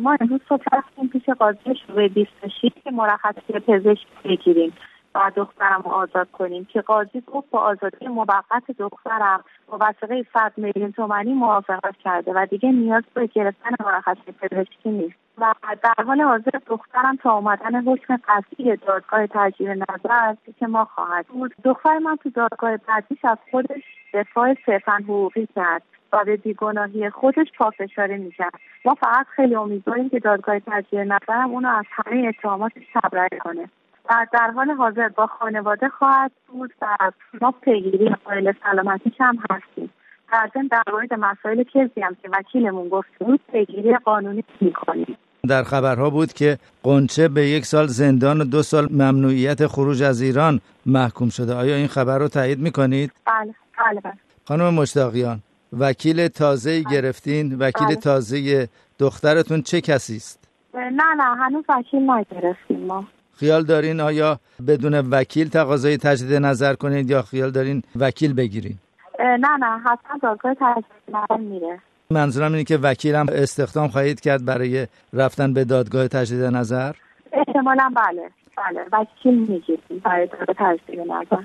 ما امروز صبح رفتیم پیش قاضی شعبه 26 که مرخصی پزشک بگیریم. و دخترم رو آزاد کنیم که قاضی گفت با آزادی موقت دخترم با وسیقه 100 میلیون تومنی موافقت کرده و دیگه نیاز به گرفتن مرخصی پزشکی نیست. و در حال حاضر دخترم تا آمدن حکم قطعی دادگاه تجدید نظر که ما خواهد بود. دختر من تو دادگاه بعدیش از خودش دفاع صرفا حقوقی کرد و به بیگناهی خودش پافشاری می‌کرد. ما فقط خیلی امیدواریم که دادگاه تجدید نظرم اونو از همه اتهاماتش تبرئه کنه. و در حال حاضر با خانواده خواهد بود و ما پیگیری مسائل سلامتیش هم هستیم. در در مورد مسائل کسی هم که وکیلمون گفت بود پیگیری قانونی می‌کنیم. در خبرها بود که قنچه به یک سال زندان و دو سال ممنوعیت خروج از ایران محکوم شده. آیا این خبر رو تایید می‌کنید؟ بله بله بله. خانم مشتاقیان وکیل تازه گرفتین. وکیل بله. تازه دخترتون چه کسی است؟ نه نه هنوز وکیل نگرفتیم ما. خیال دارین آیا بدون وکیل تقاضای تجدید نظر کنید یا خیال دارین وکیل بگیرین؟ نه نه حتما دادگاه تجدید نظر میره منظورم اینه که وکیل هم استخدام خواهید کرد برای رفتن به دادگاه تجدید نظر؟ احتمالا بله. بله. وکیل می‌گیریم برای دادگاه تجدید نظر.